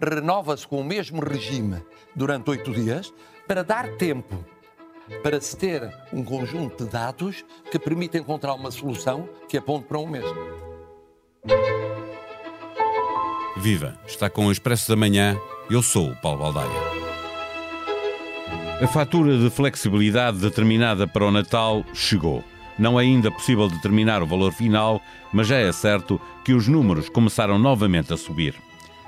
renova-se com o mesmo regime durante oito dias para dar tempo para se ter um conjunto de dados que permita encontrar uma solução que aponte para um mês. Viva! Está com o Expresso da Manhã. Eu sou o Paulo Baldaia. A fatura de flexibilidade determinada para o Natal chegou. Não é ainda possível determinar o valor final, mas já é certo que os números começaram novamente a subir.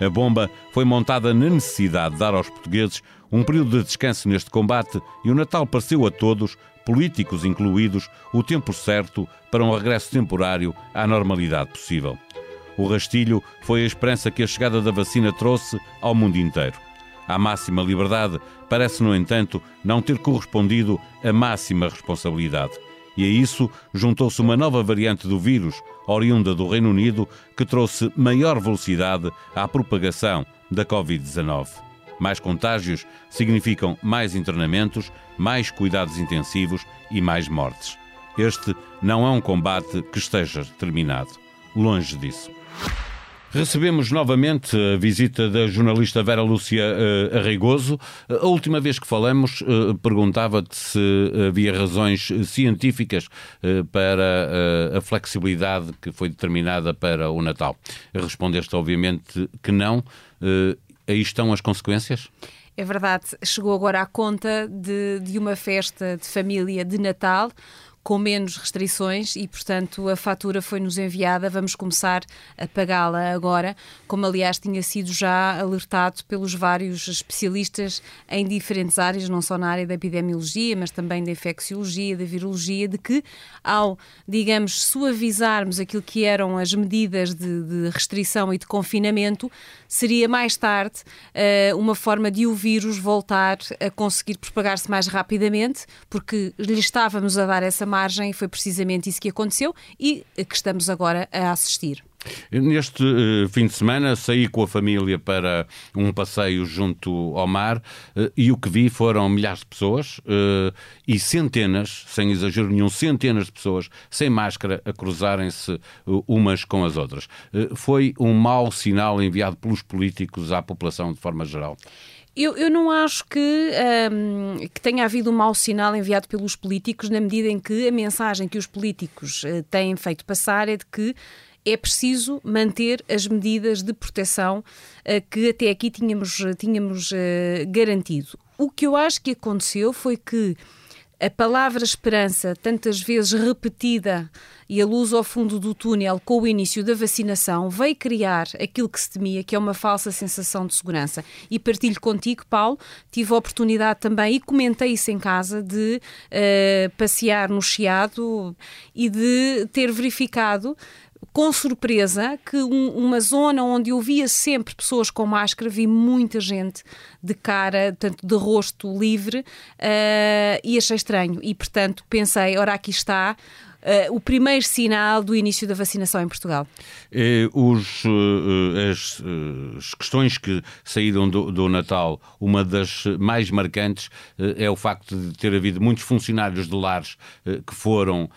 A bomba foi montada na necessidade de dar aos portugueses um período de descanso neste combate e o Natal pareceu a todos, políticos incluídos, o tempo certo para um regresso temporário à normalidade possível. O rastilho foi a esperança que a chegada da vacina trouxe ao mundo inteiro. À máxima liberdade parece, no entanto, não ter correspondido a máxima responsabilidade. E a isso juntou-se uma nova variante do vírus, oriunda do Reino Unido, que trouxe maior velocidade à propagação da Covid-19. Mais contágios significam mais internamentos, mais cuidados intensivos e mais mortes. Este não é um combate que esteja terminado. Longe disso. Recebemos novamente a visita da jornalista Vera Lúcia uh. A última vez que falamos, uh, perguntava-te se havia razões científicas uh, para a flexibilidade que foi determinada para o Natal. Respondeste, obviamente, que não. aí estão as consequências? É verdade, chegou agora à conta de, de uma festa de família de Natal com menos restrições e, portanto, a fatura foi-nos enviada. Vamos começar a pagá-la agora, como aliás tinha sido já alertado pelos vários especialistas em diferentes áreas, não só na área da epidemiologia, mas também da infecciologia, da virologia, de que ao, digamos, suavizarmos aquilo que eram as medidas de, de restrição e de confinamento, seria mais tarde uh, uma forma de o vírus voltar a conseguir propagar-se mais rapidamente, porque lhe estávamos a dar essa margem foi precisamente isso que aconteceu e que estamos agora a assistir. Neste uh, fim de semana saí com a família para um passeio junto ao mar uh, e o que vi foram milhares de pessoas uh, e centenas, sem exagero nenhum, centenas de pessoas sem máscara a cruzarem-se umas com as outras. foi um mau sinal enviado pelos políticos à população de forma geral. Eu, eu não acho que, um, que tenha havido um mau sinal enviado pelos políticos, na medida em que a mensagem que os políticos uh, têm feito passar é de que é preciso manter as medidas de proteção uh, que até aqui tínhamos, tínhamos uh, garantido. O que eu acho que aconteceu foi que a palavra esperança, tantas vezes repetida e a luz ao fundo do túnel com o início da vacinação, veio criar aquilo que se temia, que é uma falsa sensação de segurança. E partilho contigo, Paulo, tive a oportunidade também, e comentei isso em casa, de uh, passear no Chiado e de ter verificado com surpresa que um, uma zona onde eu via sempre pessoas com máscara, vi muita gente de cara, tanto de rosto livre, uh, e achei estranho. E, portanto, pensei, ora, aqui está o primeiro sinal do início da vacinação em Portugal? Eh, os, uh, as, as, questões que saíram do, do, Natal, uma das mais marcantes é o facto de ter havido muitos funcionários de lares que foram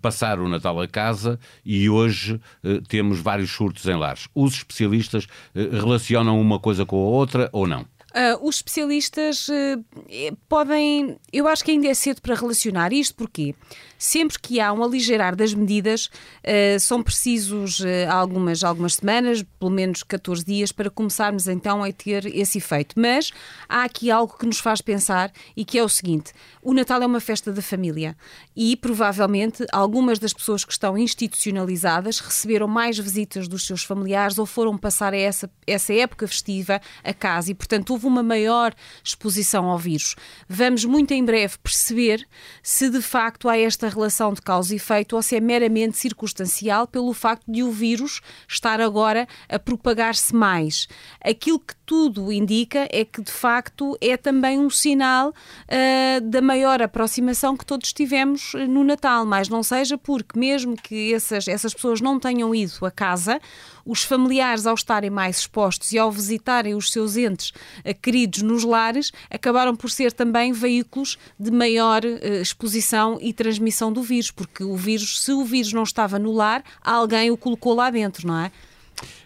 passar o Natal a casa e hoje temos vários surtos em lares. Os especialistas relacionam uma coisa com a outra ou não? Uh, os especialistas uh, podem. Eu acho que ainda é cedo para relacionar isto, porque sempre que há um aligerar das medidas, uh, são precisos algumas, algumas semanas, pelo menos 14 dias, para começarmos então a ter esse efeito. Mas há aqui algo que nos faz pensar e que é o seguinte: o Natal é uma festa da família e provavelmente algumas das pessoas que estão institucionalizadas receberam mais visitas dos seus familiares ou foram passar essa, essa época festiva a casa e, portanto, houve uma maior exposição ao vírus. Vamos muito em breve perceber se de facto há esta relação de causa e efeito ou se é meramente circunstancial pelo facto de o vírus estar agora a propagar-se mais. Aquilo que tudo indica é que de facto é também um sinal uh, da maior aproximação que todos tivemos no Natal, mas não seja porque mesmo que essas, essas pessoas não tenham ido a casa, os familiares, ao estarem mais expostos e ao visitarem os seus entes queridos nos lares, acabaram por ser também veículos de maior uh, exposição e transmissão do vírus, porque o vírus, se o vírus não estava no lar, alguém o colocou lá dentro, não é?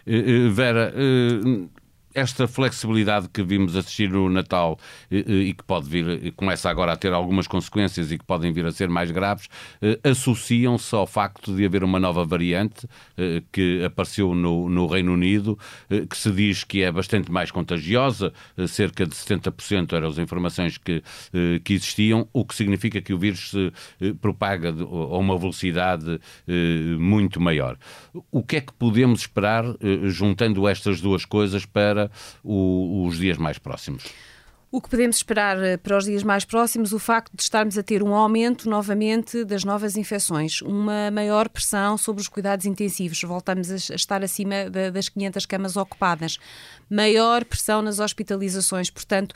Eh, Vera, esta flexibilidade que vimos assistir no Natal e, que pode vir, começa agora a ter algumas consequências e que podem vir a ser mais graves, associam-se ao facto de haver uma nova variante que apareceu no, no Reino Unido, que se diz que é bastante mais contagiosa, cerca de 70% eram as informações que, que existiam, o que significa que o vírus se propaga a uma velocidade muito maior. O que é que podemos esperar, juntando estas duas coisas, para o, os dias mais próximos? O que podemos esperar eh, para os dias mais próximos, o facto de estarmos a ter um aumento novamente das novas infecções, uma maior pressão sobre os cuidados intensivos, voltamos a estar acima das 500 camas ocupadas, maior pressão nas hospitalizações, portanto,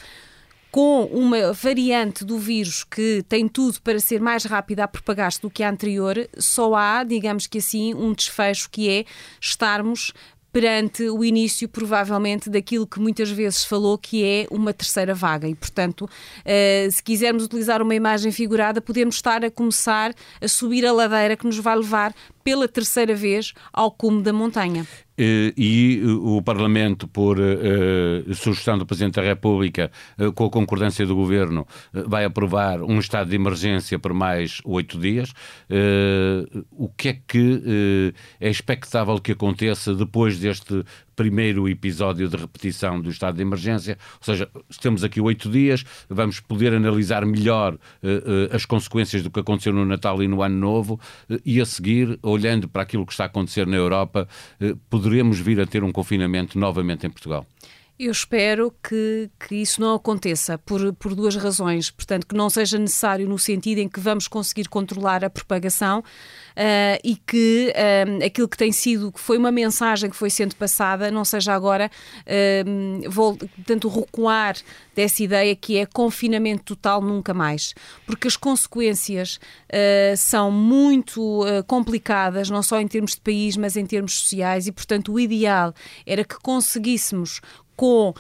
com uma variante do vírus que tem tudo para ser mais rápida a propagar-se do que a anterior, só há, digamos que assim, um desfecho que é estarmos perante o início, provavelmente, daquilo que muitas vezes falou que é uma terceira vaga. E, portanto, uh, se quisermos utilizar uma imagem figurada, podemos estar a começar a subir a ladeira que nos vai levar pela terceira vez ao cume da montanha. Eh, e o Parlamento, por uh, sugestão do Presidente da República, uh, com a concordância do Governo, uh, vai aprovar um estado de emergência por mais oito dias. o que é que é expectável que aconteça depois deste primeiro episódio de repetição do estado de emergência, ou seja, temos aqui oito dias, vamos poder analisar melhor as consequências do que aconteceu no Natal e no Ano Novo e a seguir, olhando para aquilo que está a acontecer na Europa, poderemos vir a ter um confinamento novamente em Portugal. Eu espero que, que isso não aconteça por, por duas razões. Portanto, que não seja necessário no sentido em que vamos conseguir controlar a propagação uh, e que uh, aquilo que tem sido, que foi uma mensagem que foi sendo passada, não seja agora, uh, vou, tanto recuar dessa ideia que é confinamento total nunca mais. Porque as consequências são muito complicadas, não só em termos de país, mas em termos sociais, e, portanto, o ideal era que conseguíssemos com uh,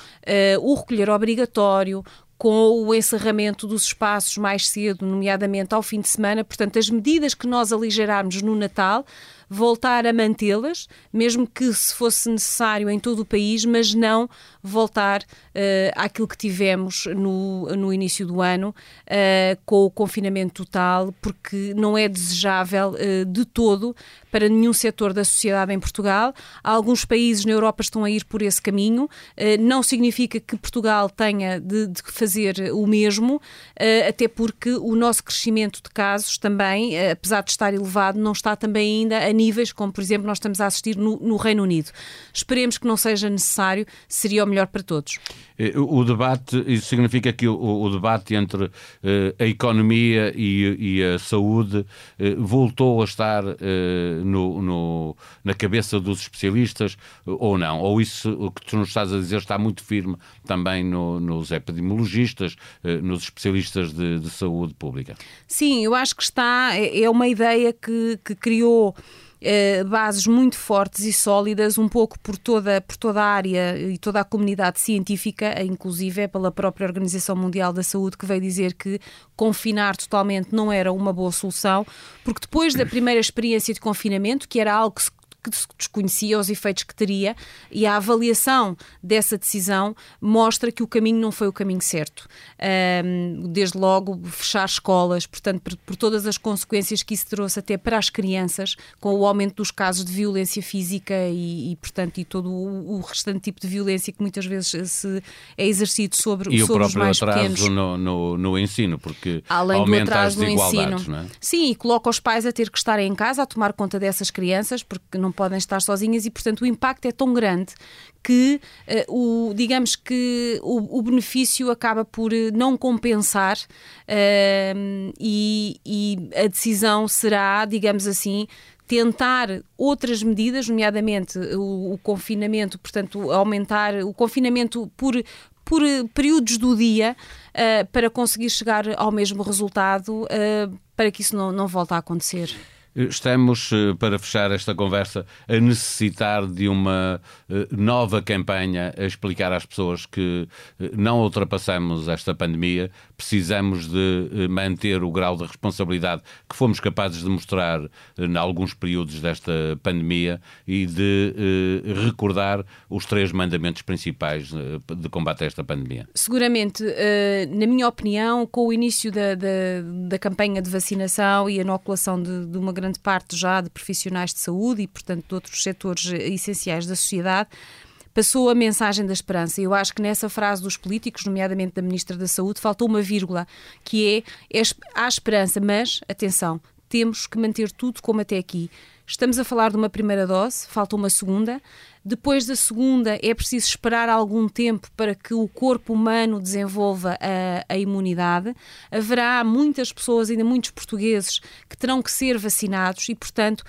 o recolher obrigatório, com o encerramento dos espaços mais cedo, nomeadamente ao fim de semana. Portanto, as medidas que nós aligerarmos no Natal voltar a mantê-las, mesmo que se fosse necessário em todo o país, mas não voltar uh, àquilo que tivemos no, no início do ano, uh, com o confinamento total, porque não é desejável uh, de todo para nenhum setor da sociedade em Portugal. Alguns países na Europa estão a ir por esse caminho. Não significa que Portugal tenha de, de fazer o mesmo, até porque o nosso crescimento de casos também, apesar de estar elevado, não está também ainda a níveis como, por exemplo, nós estamos a assistir no, no Reino Unido. Esperemos que não seja necessário, seria o melhor para todos. Eh, o debate, isso significa que o, o debate entre uh, a economia e, e a saúde uh, voltou a estar uh, no, no, na cabeça dos especialistas ou não? Ou isso, o que tu nos estás a dizer, está muito firme também no, nos epidemiologistas, nos especialistas de, de saúde pública? Sim, eu acho que está, é, é uma ideia que, que criou eh, bases muito fortes e sólidas, um pouco por toda, por toda a área e toda a comunidade científica, inclusive é pela própria Organização Mundial da Saúde, que veio dizer que confinar totalmente não era uma boa solução, porque depois da primeira experiência de confinamento, que era algo que se que desconhecia os efeitos que teria e a avaliação dessa decisão mostra que o caminho não foi o caminho certo. desde logo, fechar escolas, portanto, por, por, todas as consequências que isso trouxe até para as crianças, com o aumento dos casos de violência física e, e portanto, e todo o, o, restante tipo de violência que muitas vezes se é exercido sobre, e sobre os mais pequenos. E o próprio atraso no, no, no, ensino, porque Além aumenta as desigualdades, não é? Sim, e coloca os pais a ter que estar em casa a tomar conta dessas crianças, porque não podem estar sozinhas e, portanto, o impacto é tão grande que uh, o, digamos que o, o, benefício acaba por eh, não compensar uh, e, e a decisão será, digamos assim, tentar outras medidas, nomeadamente o, o, confinamento, portanto, aumentar o confinamento por, por períodos do dia uh, para conseguir chegar ao mesmo resultado, uh, para que isso não, não volte a acontecer. Estamos, eh, para fechar esta conversa, a necessitar de uma eh, nova campanha a explicar às pessoas que eh, não ultrapassamos esta pandemia, precisamos de manter o grau de responsabilidade que fomos capazes de mostrar em alguns períodos desta pandemia e de recordar os três mandamentos principais de combate a esta pandemia. Seguramente, na minha opinião, com o início da, da, da campanha de vacinação e inoculação de, de uma grande parte já de profissionais de saúde e, portanto, de outros setores eh, essenciais da sociedade, passou a mensagem da esperança. Eu acho que nessa frase dos políticos, nomeadamente da Ministra da Saúde, faltou uma vírgula, que é, é há esperança, mas, atenção, temos que manter tudo como até aqui. Estamos a falar de uma primeira dose, falta uma segunda. Depois da segunda, é preciso esperar algum tempo para que o corpo humano desenvolva a, a, imunidade. Haverá muitas pessoas, ainda muitos portugueses, que terão que ser vacinados e, portanto,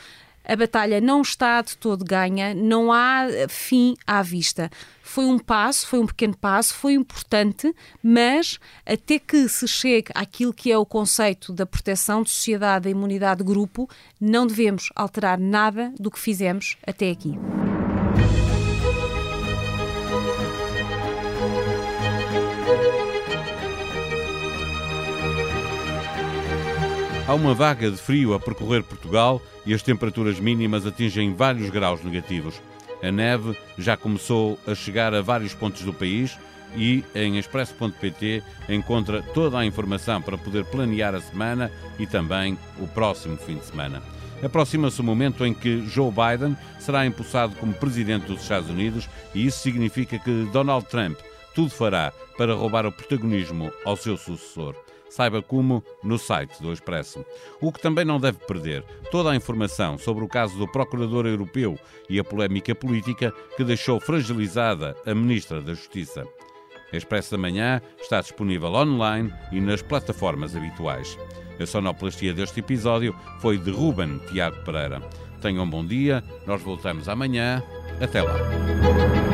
a batalha não está de todo ganha, não há fim à vista. Foi um passo, foi um pequeno passo, foi importante, mas até que se chegue àquilo que é o conceito da proteção de sociedade, da imunidade de grupo, não devemos alterar nada do que fizemos até aqui. Há uma vaga de frio a percorrer Portugal e as temperaturas mínimas atingem vários graus negativos. A neve já começou a chegar a vários pontos do país e em expresso.pt encontra toda a informação para poder planear a semana e também o próximo fim de semana. Aproxima-se o momento em que Joe Biden será empossado como presidente dos Estados Unidos e isso significa que Donald Trump tudo fará para roubar o protagonismo ao seu sucessor. Saiba como no site do Expresso. O que também não deve perder toda a informação sobre o caso do Procurador Europeu e a polémica política que deixou fragilizada a Ministra da Justiça. Expresso da Manhã está disponível online e nas plataformas habituais. A sonoplastia deste episódio foi de Ruben Tiago Pereira. Tenham um bom dia, nós voltamos amanhã. Até lá.